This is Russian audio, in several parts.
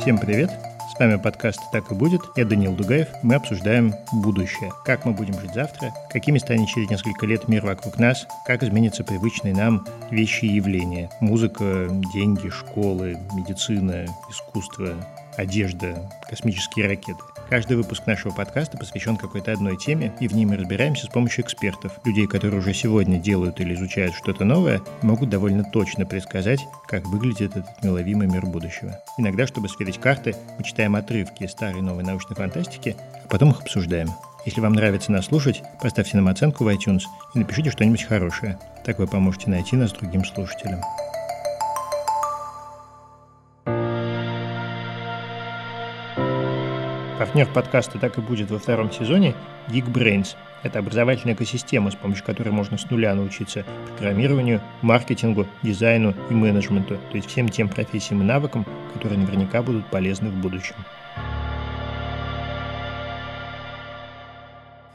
Всем привет! С вами подкаст «Так и будет». Я Даниил Дугаев. Мы обсуждаем будущее. Как мы будем жить завтра, какими станет через несколько лет мир вокруг нас, как изменятся привычные нам вещи и явления. Музыка, деньги, школы, медицина, искусство, одежда, космические ракеты. Каждый выпуск нашего подкаста посвящен какой-то одной теме, и в ней мы разбираемся с помощью экспертов. Людей, которые уже сегодня делают или изучают что-то новое, могут довольно точно предсказать, как выглядит этот миловимый мир будущего. Иногда, чтобы сверить карты, мы читаем отрывки старой и новой научной фантастики, а потом их обсуждаем. Если вам нравится нас слушать, поставьте нам оценку в iTunes и напишите что-нибудь хорошее. Так вы поможете найти нас другим слушателям. Партнер подкаста «Так и будет» во втором сезоне – Geekbrains. Это образовательная экосистема, с помощью которой можно с нуля научиться программированию, маркетингу, дизайну и менеджменту, то есть всем тем профессиям и навыкам, которые наверняка будут полезны в будущем.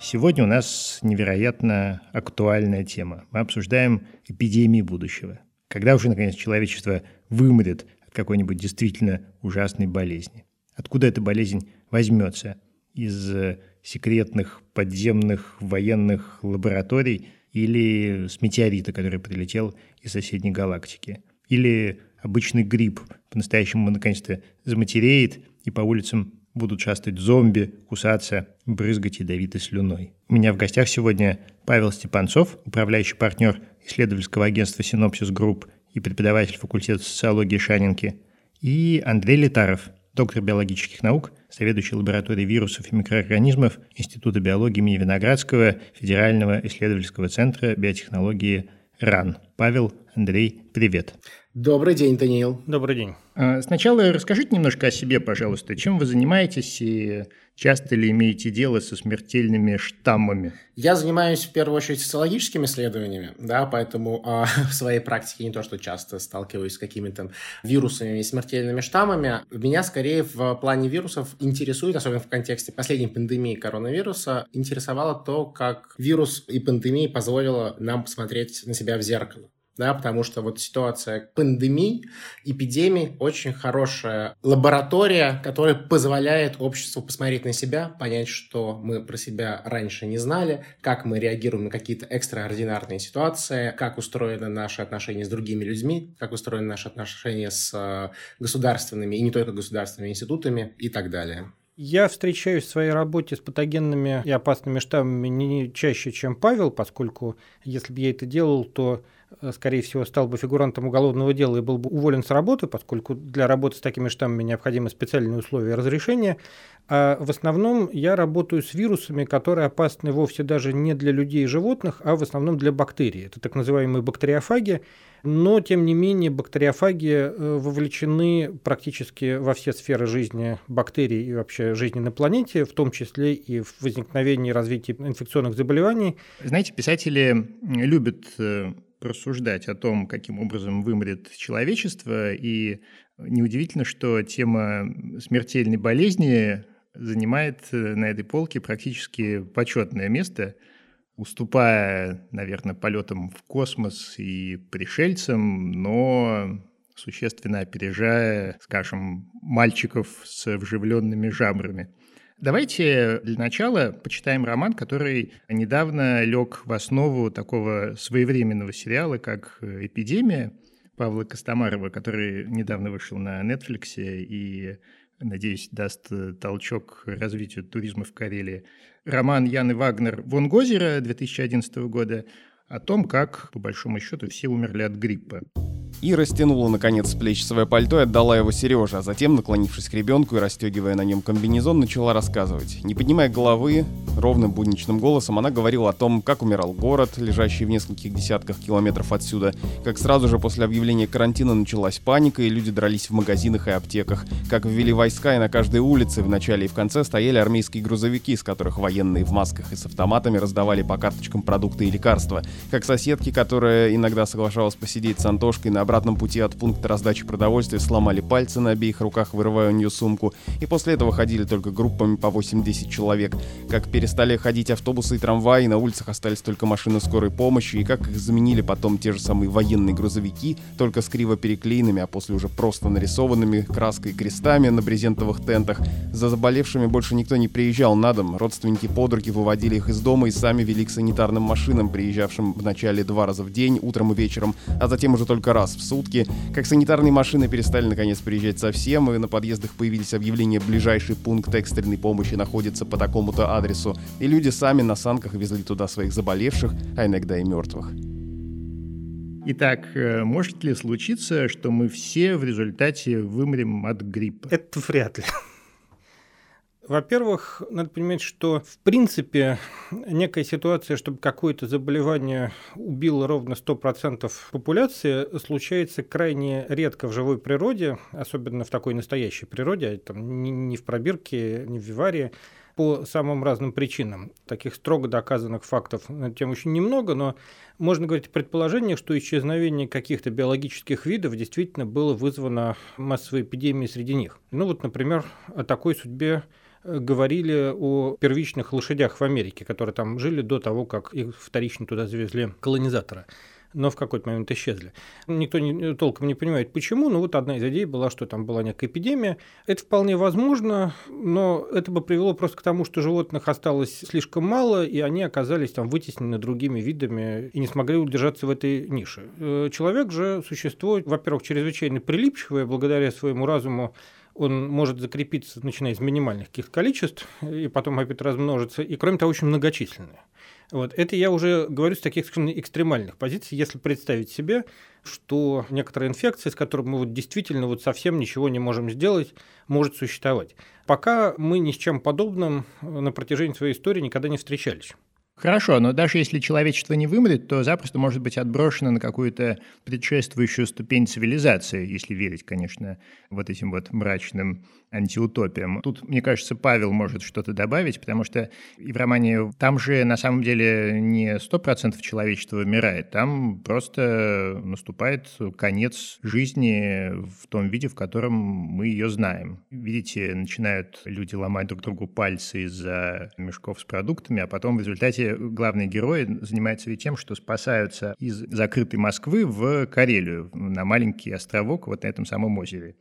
Сегодня у нас невероятно актуальная тема. Мы обсуждаем эпидемии будущего. Когда уже, наконец, человечество вымрет от какой-нибудь действительно ужасной болезни? Откуда эта болезнь возьмется из э, секретных подземных военных лабораторий или с метеорита, который прилетел из соседней галактики. Или обычный грипп по-настоящему наконец-то заматереет, и по улицам будут шастать зомби, кусаться, брызгать ядовитой слюной. У меня в гостях сегодня Павел Степанцов, управляющий партнер исследовательского агентства «Synopsis Group» и преподаватель факультета социологии Шанинки, и Андрей Летаров, доктор биологических наук, заведующий лабораторией вирусов и микроорганизмов Института биологии имени Виноградского Федерального исследовательского центра биотехнологии РАН. Павел, Андрей, привет. Добрый день, Даниил. Добрый день. А, сначала расскажите немножко о себе, пожалуйста. Чем вы занимаетесь и часто ли имеете дело со смертельными штаммами? Я занимаюсь в первую очередь социологическими исследованиями, да, поэтому э, в своей практике не то, что часто сталкиваюсь с какими-то вирусами и смертельными штаммами. Меня скорее в плане вирусов интересует, особенно в контексте последней пандемии коронавируса, интересовало то, как вирус и пандемия позволила нам посмотреть на себя в зеркало да, потому что вот ситуация пандемии, эпидемии очень хорошая лаборатория, которая позволяет обществу посмотреть на себя, понять, что мы про себя раньше не знали, как мы реагируем на какие-то экстраординарные ситуации, как устроены наши отношения с другими людьми, как устроены наши отношения с э, государственными и не только государственными институтами и так далее. Я встречаюсь в своей работе с патогенными и опасными штаммами не чаще, чем Павел, поскольку если бы я это делал, то скорее всего, стал бы фигурантом уголовного дела и был бы уволен с работы, поскольку для работы с такими штаммами необходимы специальные условия разрешения. А в основном я работаю с вирусами, которые опасны вовсе даже не для людей и животных, а в основном для бактерий. Это так называемые бактериофаги. Но, тем не менее, бактериофаги э, вовлечены практически во все сферы жизни бактерий и вообще жизни на планете, в том числе и в возникновении и развитии инфекционных заболеваний. Знаете, писатели любят э, рассуждать о том, каким образом вымрет человечество, и неудивительно, что тема смертельной болезни занимает э, на этой полке практически почетное место, уступая, наверное, полетам в космос и пришельцам, но существенно опережая, скажем, мальчиков с вживленными жабрами. Давайте для начала почитаем роман, который недавно лег в основу такого своевременного сериала, как «Эпидемия» Павла Костомарова, который недавно вышел на Netflix и, надеюсь, даст толчок развитию туризма в Карелии. Роман Яны Вагнер «Вон Гозера» 2011 года о том, как, по большому счету, все умерли от гриппа. И растянула, наконец, с плеч свое пальто и отдала его Сереже, а затем, наклонившись к ребенку и расстегивая на нем комбинезон, начала рассказывать. Не поднимая головы, ровным будничным голосом она говорила о том, как умирал город, лежащий в нескольких десятках километров отсюда, как сразу же после объявления карантина началась паника, и люди дрались в магазинах и аптеках, как ввели войска, и на каждой улице в начале и в конце стояли армейские грузовики, с которых военные в масках и с автоматами раздавали по карточкам продукты и лекарства, как соседки, которая иногда соглашалась посидеть с Антошкой на обратном пути от пункта раздачи продовольствия сломали пальцы на обеих руках, вырывая у нее сумку, и после этого ходили только группами по 8-10 человек, как перестали ходить автобусы и трамваи, на улицах остались только машины скорой помощи, и как их заменили потом те же самые военные грузовики, только с криво переклеенными, а после уже просто нарисованными краской крестами на брезентовых тентах. За заболевшими больше никто не приезжал на дом, родственники под руки выводили их из дома и сами вели к санитарным машинам, приезжавшим вначале два раза в день, утром и вечером, а затем уже только раз в сутки. Как санитарные машины перестали наконец приезжать совсем, и на подъездах появились объявления «ближайший пункт экстренной помощи находится по такому-то адресу», и люди сами на санках везли туда своих заболевших, а иногда и мертвых. Итак, э, может ли случиться, что мы все в результате вымрем от гриппа? Это вряд ли. Во-первых, надо понимать, что в принципе некая ситуация, чтобы какое-то заболевание убило ровно 100% популяции, случается крайне редко в живой природе, особенно в такой настоящей природе, а там, не в пробирке, не в виварии, по самым разным причинам. Таких строго доказанных фактов на эту тему очень немного, но можно говорить о предположениях, что исчезновение каких-то биологических видов действительно было вызвано массовой эпидемией среди них. Ну вот, например, о такой судьбе говорили о первичных лошадях в Америке, которые там жили до того, как их вторично туда завезли колонизаторы но в какой-то момент исчезли. Никто не, толком не понимает, почему, но вот одна из идей была, что там была некая эпидемия. Это вполне возможно, но это бы привело просто к тому, что животных осталось слишком мало, и они оказались там вытеснены другими видами и не смогли удержаться в этой нише. Э, человек же существо, во-первых, чрезвычайно прилипчивое, благодаря своему разуму он может закрепиться, начиная с минимальных каких-то количеств, и потом опять размножиться, и кроме того, очень многочисленные. Вот. Это я уже говорю с таких совершенно экстремальных позиций, если представить себе, что некоторая инфекция, с которой мы вот действительно вот совсем ничего не можем сделать, может существовать. Пока мы ни с чем подобным на протяжении своей истории никогда не встречались. Хорошо, но даже если человечество не вымрет, то запросто может быть отброшено на какую-то предшествующую ступень цивилизации, если верить, конечно, вот этим вот мрачным антиутопиям. Тут, мне кажется, Павел может что-то добавить, потому что и в романе там же на самом деле не 100% человечества умирает, там просто наступает конец жизни в том виде, в котором мы ее знаем. Видите, начинают люди ломать друг другу пальцы из-за мешков с продуктами, а потом в результате кстати, главные герои занимаются ведь тем, что спасаются из закрытой Москвы в Карелию, на маленький островок вот на этом самом озере.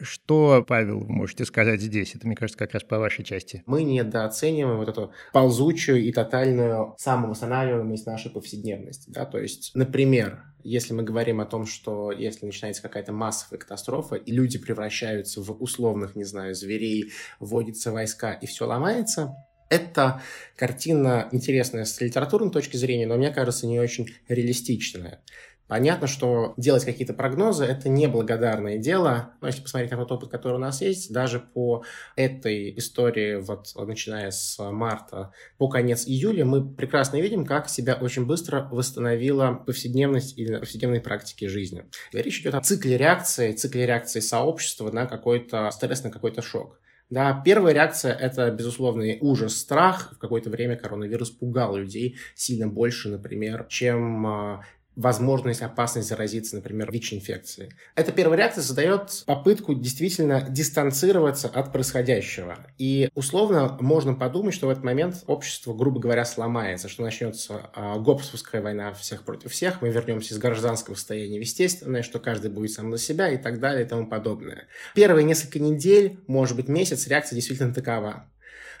Что, Павел, вы можете сказать здесь? Это, мне кажется, как раз по вашей части. Мы недооцениваем вот эту ползучую и тотальную самовосстанавливаемость нашей повседневности. Да? То есть, например, если мы говорим о том, что если начинается какая-то массовая катастрофа, и люди превращаются в условных, не знаю, зверей, вводятся войска, и все ломается, это картина интересная с литературной точки зрения, но мне кажется, не очень реалистичная. Понятно, что делать какие-то прогнозы – это неблагодарное дело. Но если посмотреть на тот опыт, который у нас есть, даже по этой истории, вот начиная с марта по конец июля, мы прекрасно видим, как себя очень быстро восстановила повседневность и повседневные практики жизни. Речь идет о цикле реакции, цикле реакции сообщества на какой-то стресс, на какой-то шок. Да, первая реакция – это, безусловный ужас, страх. В какое-то время коронавирус пугал людей сильно больше, например, чем а, возможность, опасность заразиться, например, ВИЧ-инфекцией. Эта первая реакция создает попытку действительно дистанцироваться от происходящего. И условно можно подумать, что в этот момент общество, грубо говоря, сломается, что начнется э, гопсовская война всех против всех, мы вернемся из гражданского состояния в естественное, что каждый будет сам за себя и так далее и тому подобное. Первые несколько недель, может быть месяц, реакция действительно такова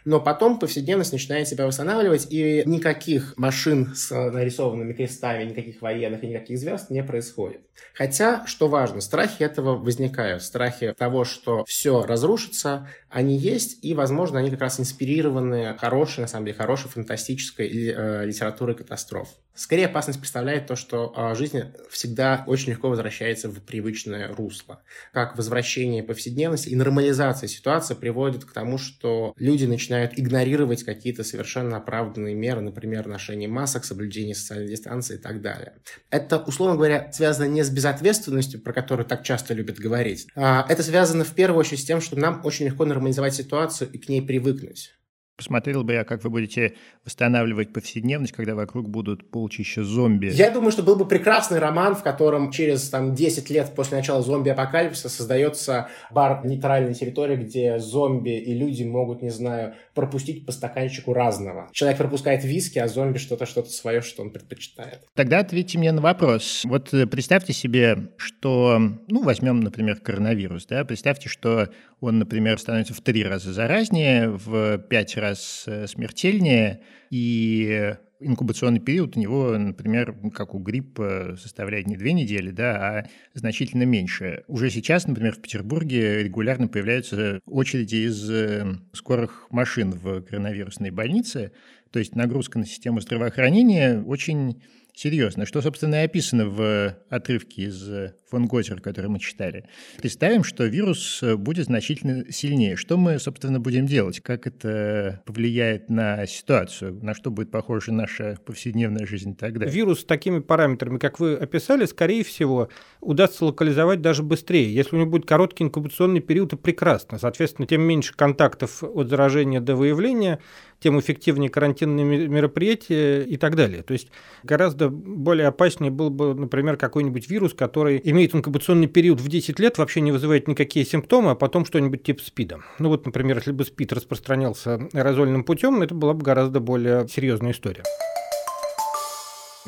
но потом повседневность начинает себя восстанавливать, и никаких машин с нарисованными крестами, никаких военных и никаких звезд не происходит. Хотя, что важно, страхи этого возникают. Страхи того, что все разрушится, они есть, и, возможно, они как раз инспирированы хорошей, на самом деле, хорошей фантастической э, литературой катастроф. Скорее опасность представляет то, что э, жизнь всегда очень легко возвращается в привычное русло. Как возвращение повседневности и нормализация ситуации приводит к тому, что люди начинают игнорировать какие-то совершенно оправданные меры, например, ношение масок, соблюдение социальной дистанции и так далее. Это, условно говоря, связано не с безответственностью, про которую так часто любят говорить. А это связано в первую очередь с тем, что нам очень легко нормализовать ситуацию и к ней привыкнуть. Посмотрел бы я, как вы будете восстанавливать повседневность, когда вокруг будут полчища зомби. Я думаю, что был бы прекрасный роман, в котором через там, 10 лет после начала зомби-апокалипсиса создается бар нейтральной территории, где зомби и люди могут, не знаю, пропустить по стаканчику разного. Человек пропускает виски, а зомби что-то что-то свое, что он предпочитает. Тогда ответьте мне на вопрос. Вот э, представьте себе, что, ну, возьмем, например, коронавирус, да, представьте, что он, например, становится в три раза заразнее, в пять раз э, смертельнее, и инкубационный период у него, например, как у гриппа, составляет не две недели, да, а значительно меньше. Уже сейчас, например, в Петербурге регулярно появляются очереди из э, скорых машин в коронавирусной больнице, то есть нагрузка на систему здравоохранения очень серьезно, что, собственно, и описано в отрывке из э, фон Готер, который мы читали. Представим, что вирус э, будет значительно сильнее. Что мы, собственно, будем делать? Как это повлияет на ситуацию? На что будет похожа наша повседневная жизнь тогда? Вирус с такими параметрами, как вы описали, скорее всего, удастся локализовать даже быстрее. Если у него будет короткий инкубационный период, это прекрасно. Соответственно, тем меньше контактов от заражения до выявления, тем эффективнее карантинные мероприятия и так далее. То есть гораздо более опаснее был бы, например, какой-нибудь вирус, который имеет инкубационный период в 10 лет, вообще не вызывает никакие симптомы, а потом что-нибудь типа СПИДа. Ну вот, например, если бы СПИД распространялся аэрозольным путем, это была бы гораздо более серьезная история.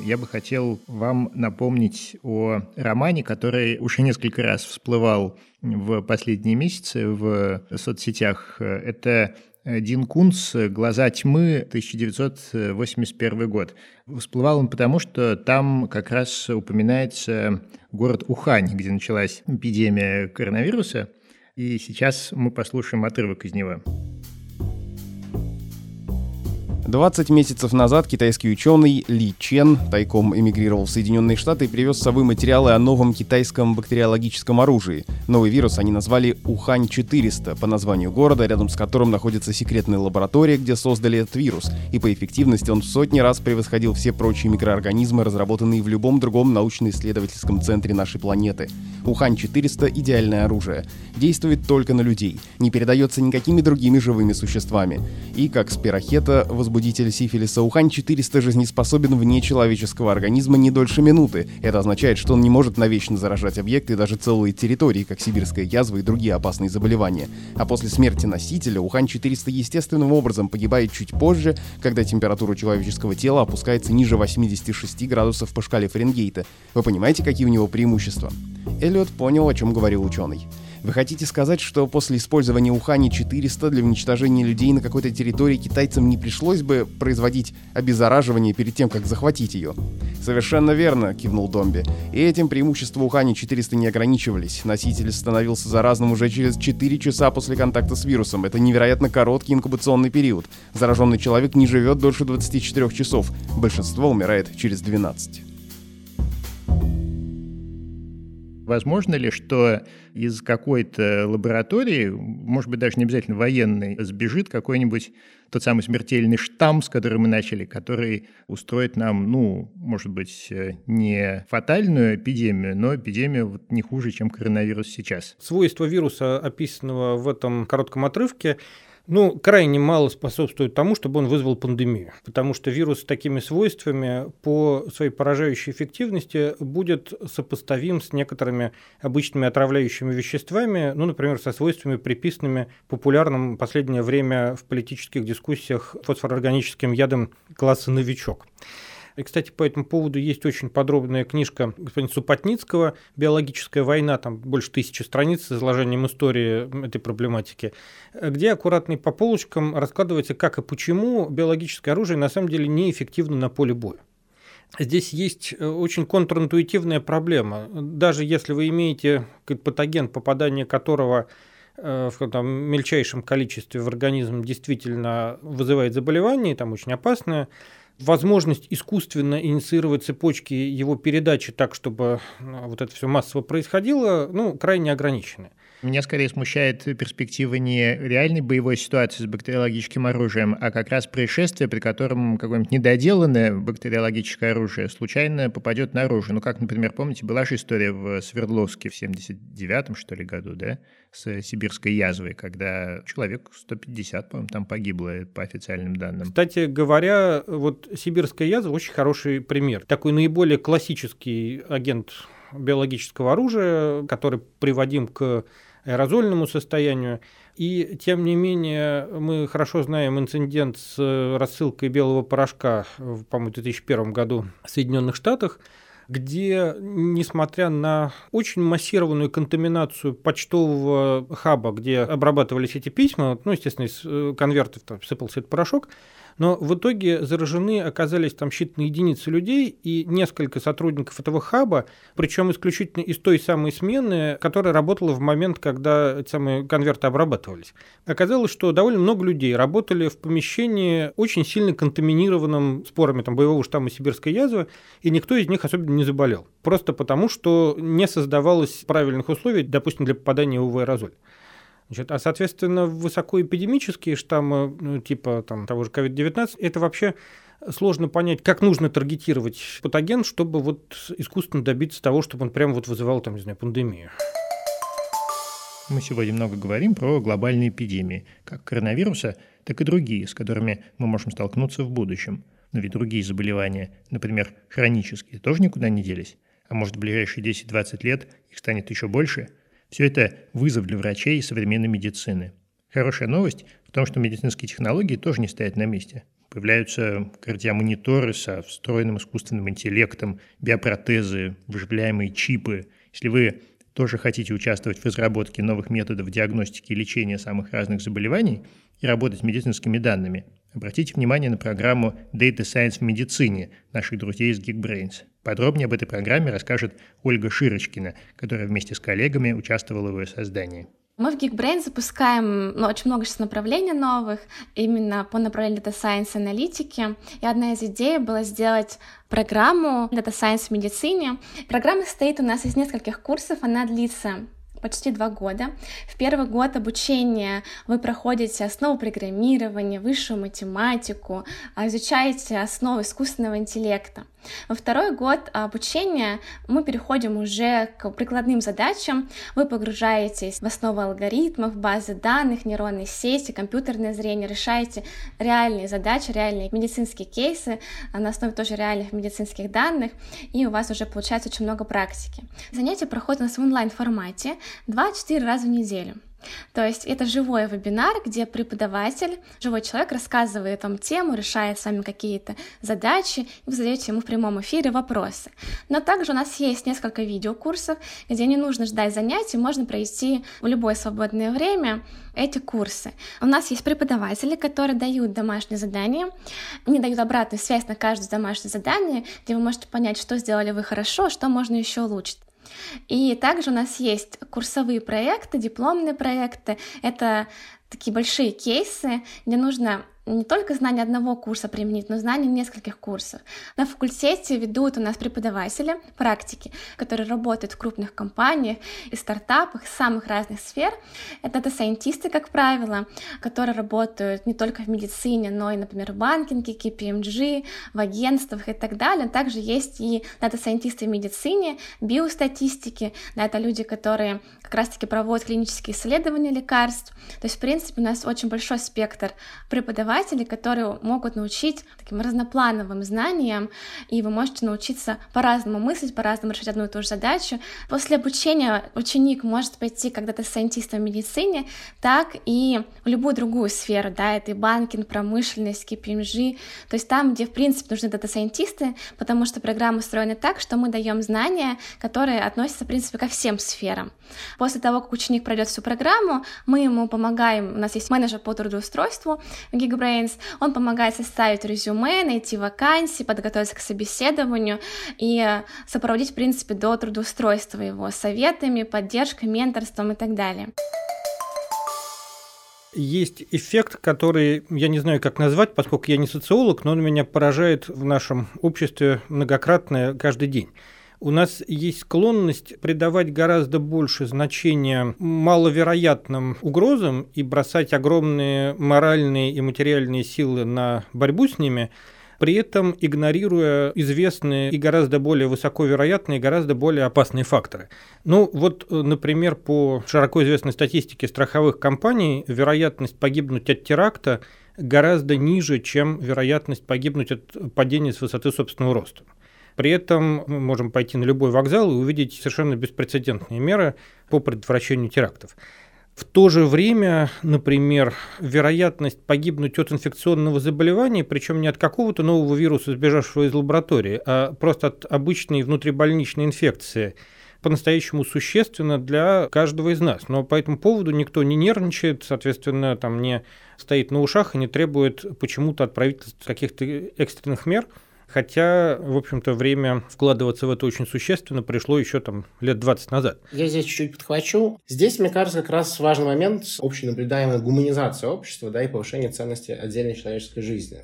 Я бы хотел вам напомнить о романе, который уже несколько раз всплывал в последние месяцы в соцсетях. Это Дин Кунц «Глаза тьмы», 1981 год. Всплывал он потому, что там как раз упоминается город Ухань, где началась эпидемия коронавируса. И сейчас мы послушаем отрывок из него. 20 месяцев назад китайский ученый Ли Чен тайком эмигрировал в Соединенные Штаты и привез с собой материалы о новом китайском бактериологическом оружии. Новый вирус они назвали Ухань-400 по названию города, рядом с которым находится секретная лаборатория, где создали этот вирус. И по эффективности он в сотни раз превосходил все прочие микроорганизмы, разработанные в любом другом научно-исследовательском центре нашей планеты. Ухань-400 — идеальное оружие. Действует только на людей, не передается никакими другими живыми существами. И, как спирохета, возбудит возбудитель сифилиса Ухань-400 жизнеспособен вне человеческого организма не дольше минуты. Это означает, что он не может навечно заражать объекты и даже целые территории, как сибирская язва и другие опасные заболевания. А после смерти носителя Ухань-400 естественным образом погибает чуть позже, когда температура человеческого тела опускается ниже 86 градусов по шкале Фаренгейта. Вы понимаете, какие у него преимущества? Эллиот понял, о чем говорил ученый. Вы хотите сказать, что после использования Ухани-400 для уничтожения людей на какой-то территории китайцам не пришлось бы производить обеззараживание перед тем, как захватить ее? Совершенно верно, кивнул Домби. И этим преимущества Ухани-400 не ограничивались. Носитель становился заразным уже через 4 часа после контакта с вирусом. Это невероятно короткий инкубационный период. Зараженный человек не живет дольше 24 часов. Большинство умирает через 12. Возможно ли, что из какой-то лаборатории, может быть, даже не обязательно военной, сбежит какой-нибудь тот самый смертельный штамм, с которым мы начали, который устроит нам, ну, может быть, не фатальную эпидемию, но эпидемию вот не хуже, чем коронавирус сейчас. Свойства вируса, описанного в этом коротком отрывке, ну, крайне мало способствует тому, чтобы он вызвал пандемию, потому что вирус с такими свойствами по своей поражающей эффективности будет сопоставим с некоторыми обычными отравляющими веществами, ну, например, со свойствами, приписанными популярным в последнее время в политических дискуссиях фосфорорганическим ядом класса «новичок». И, кстати, по этому поводу есть очень подробная книжка господина Супотницкого «Биологическая война», там больше тысячи страниц с изложением истории этой проблематики, где аккуратно по полочкам раскладывается, как и почему биологическое оружие на самом деле неэффективно на поле боя. Здесь есть э, очень контринтуитивная проблема. Даже если вы имеете патоген, попадание которого э, в там, мельчайшем количестве в организм действительно вызывает заболевание, там очень опасное, возможность искусственно инициировать цепочки его передачи так, чтобы э, вот это все массово происходило, ну, крайне ограничены. Меня скорее смущает перспектива не реальной боевой ситуации с бактериологическим оружием, а как раз происшествие, при котором какое-нибудь недоделанное бактериологическое оружие случайно попадет наружу. Ну, как, например, помните, была же история в Свердловске в 79-м, что ли, году, да, с сибирской язвой, когда человек 150, по-моему, там погибло, по официальным данным. Кстати говоря, вот сибирская язва очень хороший пример. Такой наиболее классический агент биологического оружия, который приводим к аэрозольному состоянию. И, тем не менее, мы хорошо знаем инцидент с рассылкой белого порошка, по-моему, в 2001 году в Соединенных Штатах, где, несмотря на очень массированную контаминацию почтового хаба, где обрабатывались эти письма, ну, естественно, из э, конвертов там сыпался этот порошок, но в итоге заражены оказались там считанные единицы людей и несколько сотрудников этого хаба, причем исключительно из той самой смены, которая работала в момент, когда эти самые конверты обрабатывались. Оказалось, что довольно много людей работали в помещении очень сильно контаминированном спорами там, боевого штамма сибирской язвы, и никто из них особенно не заболел. Просто потому, что не создавалось правильных условий, допустим, для попадания в аэрозоль. Значит, а, соответственно, высокоэпидемические штаммы, ну, типа там, того же COVID-19, это вообще сложно понять, как нужно таргетировать патоген, чтобы вот искусственно добиться того, чтобы он прямо вот вызывал, там, не знаю, пандемию. Мы сегодня много говорим про глобальные эпидемии, как коронавируса, так и другие, с которыми мы можем столкнуться в будущем. Но ведь другие заболевания, например, хронические, тоже никуда не делись. А может, в ближайшие 10-20 лет их станет еще больше – все это вызов для врачей и современной медицины. Хорошая новость в том, что медицинские технологии тоже не стоят на месте. Появляются кардиомониторы со встроенным искусственным интеллектом, биопротезы, вживляемые чипы. Если вы тоже хотите участвовать в разработке новых методов диагностики и лечения самых разных заболеваний и работать с медицинскими данными, обратите внимание на программу Data Science в медицине наших друзей из Geekbrains. Подробнее об этой программе расскажет Ольга Широчкина, которая вместе с коллегами участвовала в ее создании. Мы в Geekbrain запускаем ну, очень много сейчас направлений новых, именно по направлению Data Science аналитики. И одна из идей была сделать программу Data Science в медицине. Программа состоит у нас из нескольких курсов, она длится почти два года. В первый год обучения вы проходите основу программирования, высшую математику, а, изучаете основы искусственного интеллекта. Во второй год обучения мы переходим уже к прикладным задачам. Вы погружаетесь в основу алгоритмов, базы данных, нейронные сети, компьютерное зрение, решаете реальные задачи, реальные медицинские кейсы а, на основе тоже реальных медицинских данных, и у вас уже получается очень много практики. Занятия проходят у нас в онлайн-формате 2-4 раза в неделю. То есть это живой вебинар, где преподаватель, живой человек рассказывает вам тему, решает с вами какие-то задачи, и вы задаете ему в прямом эфире вопросы. Но также у нас есть несколько видеокурсов, где не нужно ждать занятий, можно пройти в любое свободное время эти курсы. У нас есть преподаватели, которые дают домашние задания, они дают обратную связь на каждое домашнее задание, где вы можете понять, что сделали вы хорошо, что можно еще улучшить. И также у нас есть курсовые проекты, дипломные проекты. Это такие большие кейсы, где нужно не только знание одного курса применить, но знание нескольких курсов. На факультете ведут у нас преподаватели, практики, которые работают в крупных компаниях и стартапах самых разных сфер. Это дата-сайентисты, как правило, которые работают не только в медицине, но и, например, в банкинге, KPMG, в агентствах и так далее. Также есть и дата-сайентисты в медицине, биостатистики, да, это люди, которые как раз-таки проводят клинические исследования лекарств. То есть, в принципе, у нас очень большой спектр преподавателей, преподаватели, которые могут научить таким разноплановым знаниям, и вы можете научиться по-разному мыслить, по-разному решать одну и ту же задачу. После обучения ученик может пойти когда-то сайентистом в медицине, так и в любую другую сферу, да, это и банкинг, промышленность, KPMG, то есть там, где, в принципе, нужны дата-сайентисты, потому что программа устроена так, что мы даем знания, которые относятся, в принципе, ко всем сферам. После того, как ученик пройдет всю программу, мы ему помогаем, у нас есть менеджер по трудоустройству в Gigabrain, Brains. Он помогает составить резюме, найти вакансии, подготовиться к собеседованию и сопроводить, в принципе, до трудоустройства его советами, поддержкой, менторством и так далее. Есть эффект, который я не знаю, как назвать, поскольку я не социолог, но он меня поражает в нашем обществе многократно каждый день. У нас есть склонность придавать гораздо больше значения маловероятным угрозам и бросать огромные моральные и материальные силы на борьбу с ними, при этом игнорируя известные и гораздо более высоковероятные, и гораздо более опасные факторы. Ну вот, например, по широко известной статистике страховых компаний, вероятность погибнуть от теракта гораздо ниже, чем вероятность погибнуть от падения с высоты собственного роста. При этом мы можем пойти на любой вокзал и увидеть совершенно беспрецедентные меры по предотвращению терактов. В то же время, например, вероятность погибнуть от инфекционного заболевания, причем не от какого-то нового вируса, сбежавшего из лаборатории, а просто от обычной внутрибольничной инфекции, по-настоящему существенно для каждого из нас. Но по этому поводу никто не нервничает, соответственно, там не стоит на ушах и не требует почему-то от правительства каких-то экстренных мер – Хотя, в общем-то, время вкладываться в это очень существенно пришло еще там лет 20 назад. Я здесь чуть-чуть подхвачу. Здесь, мне кажется, как раз важный момент общенаблюдаемая гуманизация общества да, и повышение ценности отдельной человеческой жизни.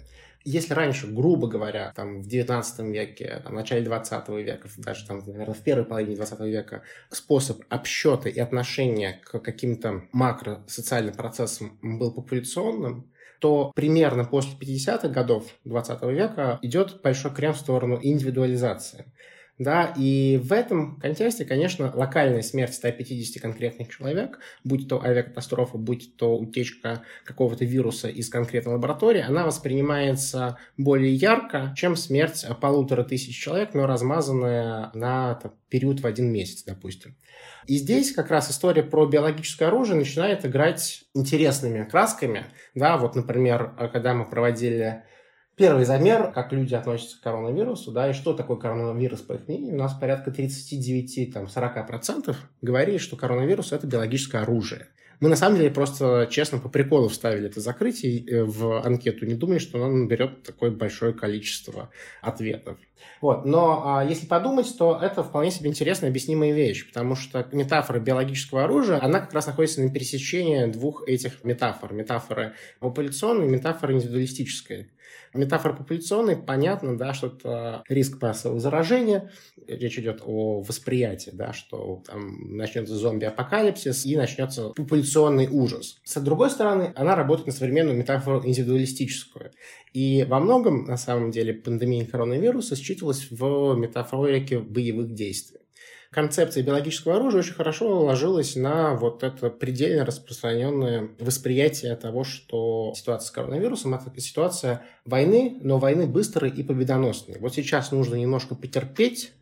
Если раньше, грубо говоря, там, в 19 веке, там, в начале 20 века, даже, там, наверное, в первой половине 20 века способ обсчета и отношения к каким-то макросоциальным процессам был популяционным, то примерно после 50-х годов 20 века идет большой крем в сторону индивидуализации. Да, и в этом контексте, конечно, локальная смерть 150 конкретных человек, будь то авиакатастрофа, будь то утечка какого-то вируса из конкретной лаборатории, она воспринимается более ярко, чем смерть полутора тысяч человек, но размазанная на там, период в один месяц, допустим. И здесь как раз история про биологическое оружие начинает играть интересными красками. Да, вот, например, когда мы проводили первый замер, как люди относятся к коронавирусу, да, и что такое коронавирус, по их мнению, у нас порядка 39-40% говорили, что коронавирус – это биологическое оружие. Мы на самом деле просто честно по приколу вставили это закрытие э, в анкету, не думали, что оно наберет такое большое количество ответов. Вот. Но а, если подумать, то это вполне себе интересная объяснимая вещь, потому что метафора биологического оружия, она как раз находится на пересечении двух этих метафор. Метафоры популяционной и метафоры индивидуалистической. Метафора популяционной, понятно, да, что это риск массового заражения, речь идет о восприятии, да, что там начнется зомби-апокалипсис и начнется популяционный ужас. С другой стороны, она работает на современную метафору индивидуалистическую. И во многом, на самом деле, пандемия коронавируса считывалась в метафорике боевых действий концепция биологического оружия очень хорошо ложилась на вот это предельно распространенное восприятие того, что ситуация с коронавирусом – это ситуация войны, но войны быстрой и победоносной. Вот сейчас нужно немножко потерпеть,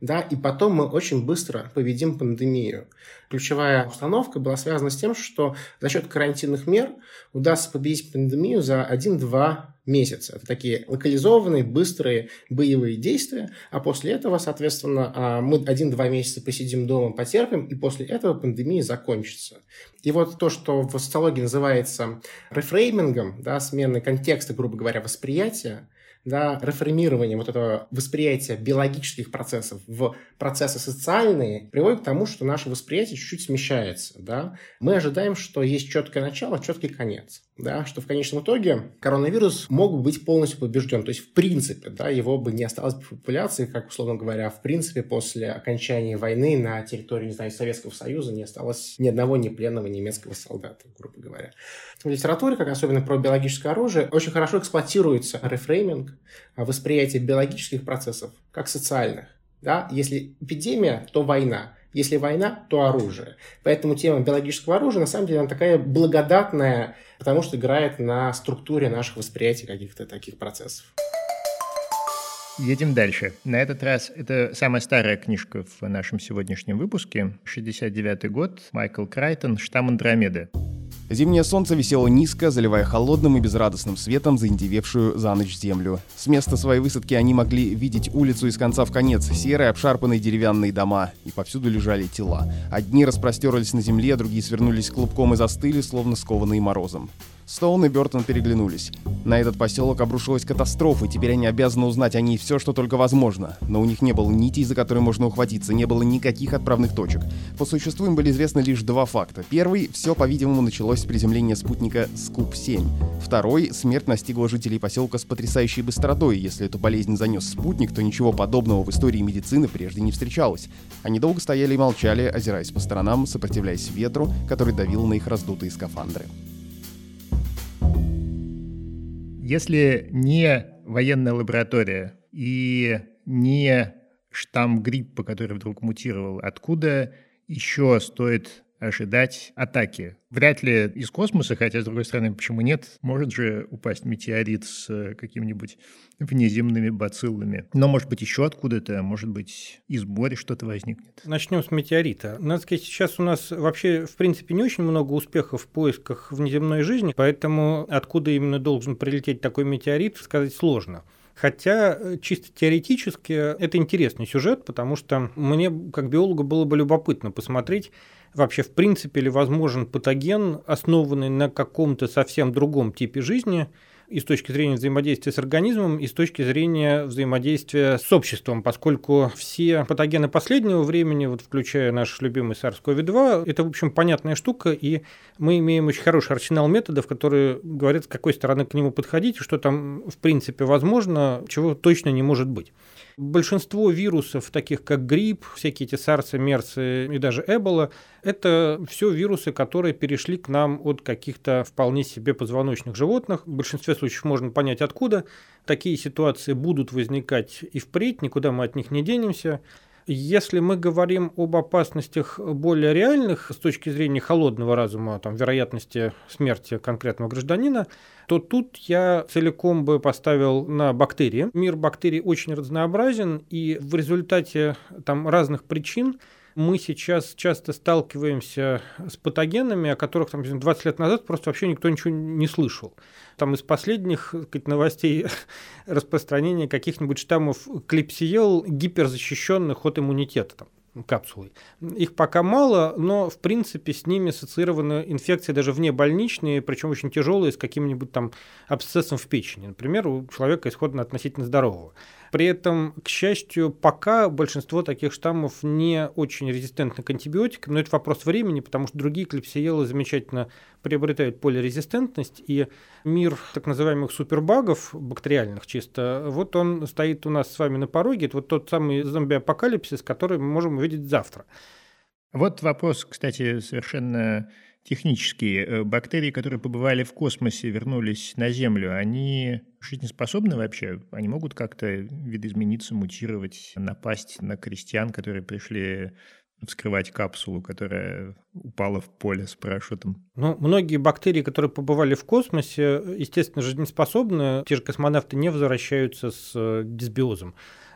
да, и потом мы очень быстро победим пандемию. Ключевая установка была связана с тем, что за счет карантинных мер удастся победить пандемию за 1-2 месяца. Это такие локализованные, быстрые боевые действия, а после этого, соответственно, а, мы 1-2 месяца посидим дома, потерпим, и после этого пандемия закончится. И вот то, что в социологии называется рефреймингом, да, сменой контекста, грубо говоря, восприятия, да, реформирование вот этого восприятия биологических процессов в процессы социальные приводит к тому, что наше восприятие чуть-чуть смещается. Да? Мы ожидаем, что есть четкое начало, четкий конец. Да? Что в конечном итоге коронавирус мог бы быть полностью побежден. То есть, в принципе, да, его бы не осталось в популяции, как, условно говоря, в принципе, после окончания войны на территории, не знаю, Советского Союза не осталось ни одного ни пленного немецкого солдата, грубо говоря. В литературе, как особенно про биологическое оружие, очень хорошо эксплуатируется рефрейминг, а восприятие биологических процессов как социальных. Да? Если эпидемия, то война. Если война, то оружие. Поэтому тема биологического оружия, на самом деле, она такая благодатная, потому что играет на структуре наших восприятий каких-то таких процессов. Едем дальше. На этот раз это самая старая книжка в нашем сегодняшнем выпуске. 69 год. Майкл Крайтон «Штамм Андромеды». Зимнее солнце висело низко, заливая холодным и безрадостным светом заиндевевшую за ночь землю. С места своей высадки они могли видеть улицу из конца в конец, серые обшарпанные деревянные дома, и повсюду лежали тела. Одни распростерлись на земле, другие свернулись клубком и застыли, словно скованные морозом. Стоун и Бертон переглянулись. На этот поселок обрушилась катастрофа, и теперь они обязаны узнать о ней все, что только возможно. Но у них не было нитей, за которые можно ухватиться, не было никаких отправных точек. По существу им были известны лишь два факта. Первый — все, по-видимому, началось с приземления спутника Скуп-7. Второй — смерть настигла жителей поселка с потрясающей быстротой. Если эту болезнь занес спутник, то ничего подобного в истории медицины прежде не встречалось. Они долго стояли и молчали, озираясь по сторонам, сопротивляясь ветру, который давил на их раздутые скафандры. Если не военная лаборатория и не штамм гриппа, который вдруг мутировал, откуда еще стоит ожидать атаки. Вряд ли из космоса, хотя, с другой стороны, почему нет? Может же упасть метеорит с э, какими-нибудь внеземными бациллами. Но, может быть, еще откуда-то, может быть, из моря что-то возникнет. Начнем с метеорита. Надо сказать, сейчас у нас вообще, в принципе, не очень много успехов в поисках внеземной жизни, поэтому откуда именно должен прилететь такой метеорит, сказать сложно. Хотя э, чисто теоретически это интересный сюжет, потому что мне, как биологу, было бы любопытно посмотреть, вообще в принципе ли возможен патоген, основанный на каком-то совсем другом типе жизни, и с точки зрения взаимодействия с организмом, и с точки зрения взаимодействия с обществом, поскольку все патогены последнего времени, вот включая наш любимый SARS-CoV-2, это, в общем, понятная штука, и мы имеем очень хороший арсенал методов, которые говорят, с какой стороны к нему подходить, что там, в принципе, возможно, чего точно не может быть. Большинство вирусов, таких как грипп, всякие эти сарсы, мерсы и даже эбола, это все вирусы, которые перешли к нам от каких-то вполне себе позвоночных животных. В большинстве случаев можно понять откуда. Такие ситуации будут возникать и впредь, никуда мы от них не денемся. Если мы говорим об опасностях более реальных с точки зрения холодного разума, там, вероятности смерти конкретного гражданина, то тут я целиком бы поставил на бактерии. Мир бактерий очень разнообразен, и в результате там, разных причин мы сейчас часто сталкиваемся с патогенами, о которых там, 20 лет назад просто вообще никто ничего не слышал. Там из последних сказать, новостей распространения каких-нибудь штаммов клепсиел гиперзащищенных от иммунитета. Там, капсулой. Их пока мало, но в принципе с ними ассоциированы инфекции даже вне больничные, причем очень тяжелые, с каким-нибудь там абсцессом в печени. Например, у человека исходно относительно здорового. При этом, к счастью, пока большинство таких штаммов не очень резистентны к антибиотикам, но это вопрос времени, потому что другие клепсиелы замечательно приобретают полирезистентность, и мир так называемых супербагов, бактериальных чисто, вот он стоит у нас с вами на пороге, это вот тот самый зомби-апокалипсис, который мы можем увидеть завтра. Вот вопрос, кстати, совершенно технические. Э, бактерии, которые побывали в космосе, вернулись на Землю, они жизнеспособны вообще? Они могут как-то видоизмениться, мутировать, напасть на крестьян, которые пришли вскрывать капсулу, которая упала в поле с парашютом? Ну, многие бактерии, которые побывали в космосе, естественно, жизнеспособны. Те же космонавты не возвращаются с э, дисбиозом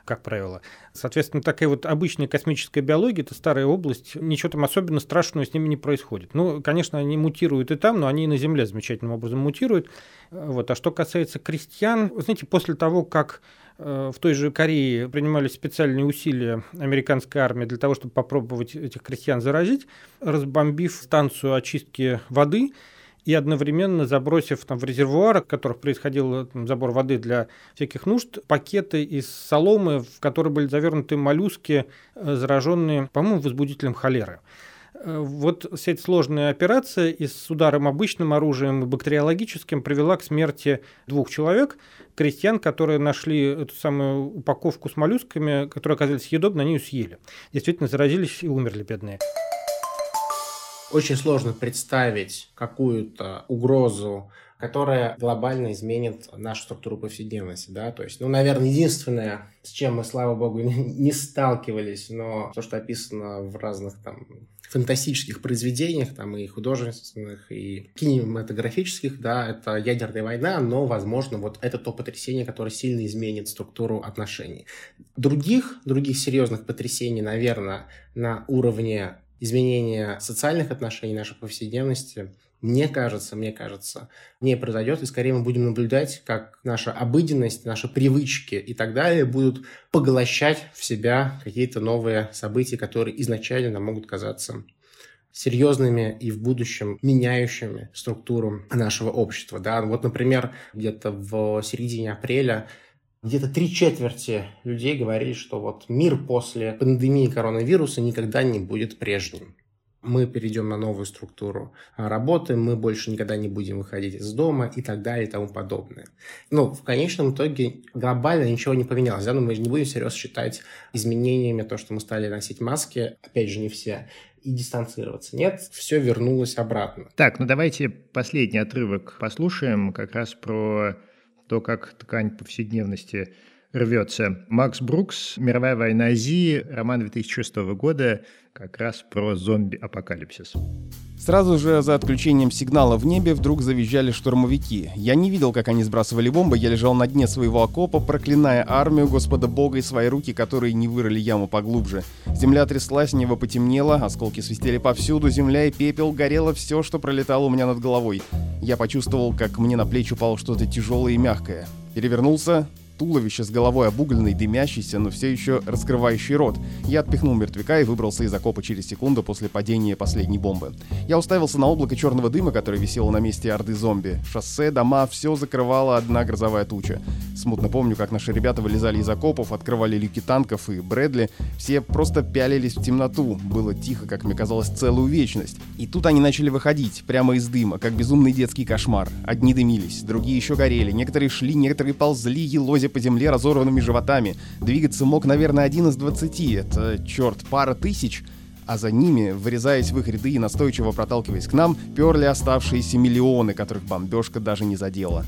как правило. Соответственно, такая вот обычная космическая биология – это старая область, ничего там особенно страшного с ними не происходит. Ну, конечно, они мутируют и там, но они и на Земле замечательным образом мутируют. Вот. А что касается крестьян, знаете, после того, как э, в той же Корее принимались специальные усилия американской армии для того, чтобы попробовать этих крестьян заразить, разбомбив станцию очистки воды, и одновременно забросив там, в резервуар, в которых происходил там, забор воды для всяких нужд, пакеты из соломы, в которые были завернуты моллюски, э, зараженные, по-моему, возбудителем холеры. Э, вот вся эта сложная операция и с ударом обычным оружием и бактериологическим привела к смерти двух человек, крестьян, которые нашли эту самую упаковку с моллюсками, которые оказались съедобны, они ее съели. Действительно заразились и умерли бедные очень сложно представить какую-то угрозу, которая глобально изменит нашу структуру повседневности, да, то есть, ну, наверное, единственное, с чем мы, слава богу, не сталкивались, но то, что описано в разных там фантастических произведениях, там и художественных, и кинематографических, да, это ядерная война, но, возможно, вот это то потрясение, которое сильно изменит структуру отношений. Других, других серьезных потрясений, наверное, на уровне изменения социальных отношений, нашей повседневности, мне кажется, мне кажется, не произойдет, и скорее мы будем наблюдать, как наша обыденность, наши привычки и так далее будут поглощать в себя какие-то новые события, которые изначально нам могут казаться серьезными и в будущем меняющими структуру нашего общества. Да? Вот, например, где-то в середине апреля где-то три четверти людей говорили, что вот мир после пандемии коронавируса никогда не будет прежним мы перейдем на новую структуру работы, мы больше никогда не будем выходить из дома и так далее и тому подобное. Ну, в конечном итоге глобально ничего не поменялось, да, но мы не будем всерьез считать изменениями то, что мы стали носить маски, опять же, не все, и дистанцироваться. Нет, все вернулось обратно. Так, ну давайте последний отрывок послушаем как раз про то, как ткань повседневности рвется. Макс Брукс «Мировая война Азии», роман 2006 года, как раз про зомби-апокалипсис. Сразу же за отключением сигнала в небе вдруг завизжали штурмовики. Я не видел, как они сбрасывали бомбы, я лежал на дне своего окопа, проклиная армию Господа Бога и свои руки, которые не вырыли яму поглубже. Земля тряслась, небо потемнело, осколки свистели повсюду, земля и пепел, горело все, что пролетало у меня над головой. Я почувствовал, как мне на плечи упало что-то тяжелое и мягкое. Перевернулся, туловище с головой обугленной, дымящейся, но все еще раскрывающий рот. Я отпихнул мертвяка и выбрался из окопа через секунду после падения последней бомбы. Я уставился на облако черного дыма, которое висело на месте орды зомби. Шоссе, дома, все закрывала одна грозовая туча. Смутно помню, как наши ребята вылезали из окопов, открывали люки танков и Брэдли. Все просто пялились в темноту. Было тихо, как мне казалось, целую вечность. И тут они начали выходить, прямо из дыма, как безумный детский кошмар. Одни дымились, другие еще горели. Некоторые шли, некоторые ползли, елозя по земле разорванными животами. Двигаться мог, наверное, один из двадцати. Это, черт, пара тысяч а за ними, вырезаясь в их ряды и настойчиво проталкиваясь к нам, перли оставшиеся миллионы, которых бомбежка даже не задела.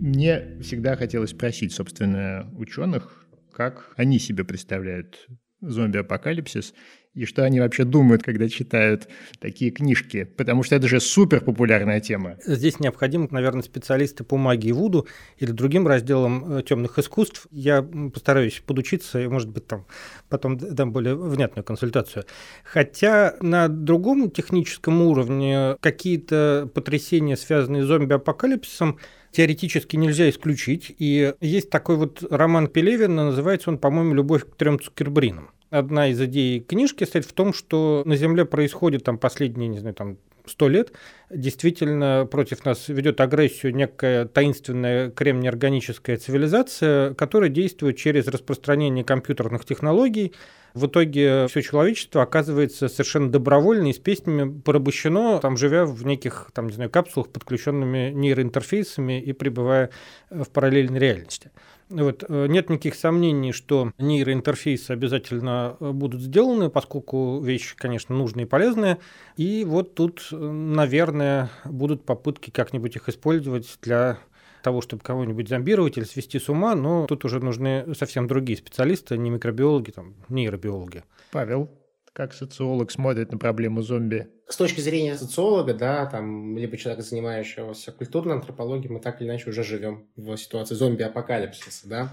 Мне всегда хотелось спросить, собственно, ученых, как они себе представляют зомби-апокалипсис, и что они вообще думают, когда читают такие книжки, потому что это же супер популярная тема. Здесь необходимы, наверное, специалисты по магии Вуду или другим разделам э, темных искусств. Я постараюсь подучиться и, может быть, там потом дам более внятную консультацию. Хотя на другом техническом уровне какие-то потрясения, связанные с зомби-апокалипсисом, теоретически нельзя исключить. И есть такой вот роман Пелевина, называется он, по-моему, «Любовь к трем Цукербринам». Одна из идей книжки стоит в том, что на Земле происходит там последние, не знаю, там сто лет, действительно против нас ведет агрессию некая таинственная кремнеорганическая цивилизация, которая действует через распространение компьютерных технологий. В итоге все человечество оказывается совершенно добровольно и с песнями порабощено, там, живя в неких там, не знаю, капсулах, подключенными нейроинтерфейсами и пребывая в параллельной реальности. Вот. Э, нет никаких сомнений, что нейроинтерфейсы обязательно э, будут сделаны, поскольку вещи, конечно, нужные и полезные. И вот тут, э, наверное, будут попытки как-нибудь их использовать для того, чтобы кого-нибудь зомбировать или свести с ума, но тут уже нужны совсем другие специалисты, не микробиологи, там, нейробиологи. Павел, как социолог смотрит на проблему зомби? С точки зрения социолога, да, там, либо человека, занимающегося культурной антропологией, мы так или иначе уже живем в ситуации зомби-апокалипсиса, да.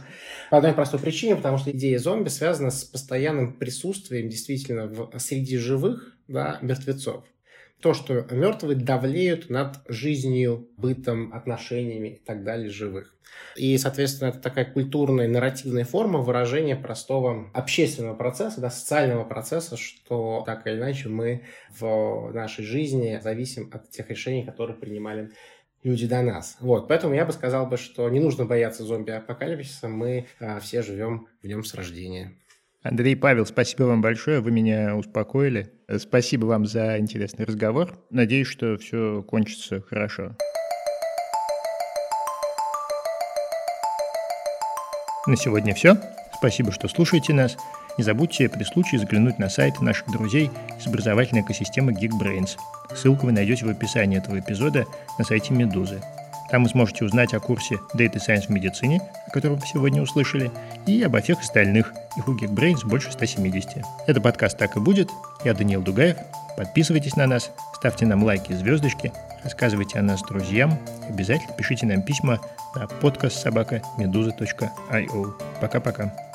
По одной простой причине, потому что идея зомби связана с постоянным присутствием действительно в, среди живых, да, мертвецов то, что мертвые давлеют над жизнью, бытом, отношениями и так далее живых. И, соответственно, это такая культурная, нарративная форма выражения простого общественного процесса, да, социального процесса, что так или иначе мы в нашей жизни зависим от тех решений, которые принимали люди до нас. Вот, поэтому я бы сказал бы, что не нужно бояться зомби-апокалипсиса, мы а, все живем в нем с рождения. Андрей Павел, спасибо вам большое, вы меня успокоили. Спасибо вам за интересный разговор. Надеюсь, что все кончится хорошо. На сегодня все. Спасибо, что слушаете нас. Не забудьте при случае заглянуть на сайт наших друзей из образовательной экосистемы Geekbrains. Ссылку вы найдете в описании этого эпизода на сайте Медузы. Там вы сможете узнать о курсе Data Science в медицине, о котором вы сегодня услышали, и обо всех остальных. Их у Geekbrains больше 170. Это подкаст «Так и будет». Я Даниил Дугаев. Подписывайтесь на нас, ставьте нам лайки и звездочки, рассказывайте о нас друзьям, обязательно пишите нам письма на подкаст собака медуза.io. Пока-пока.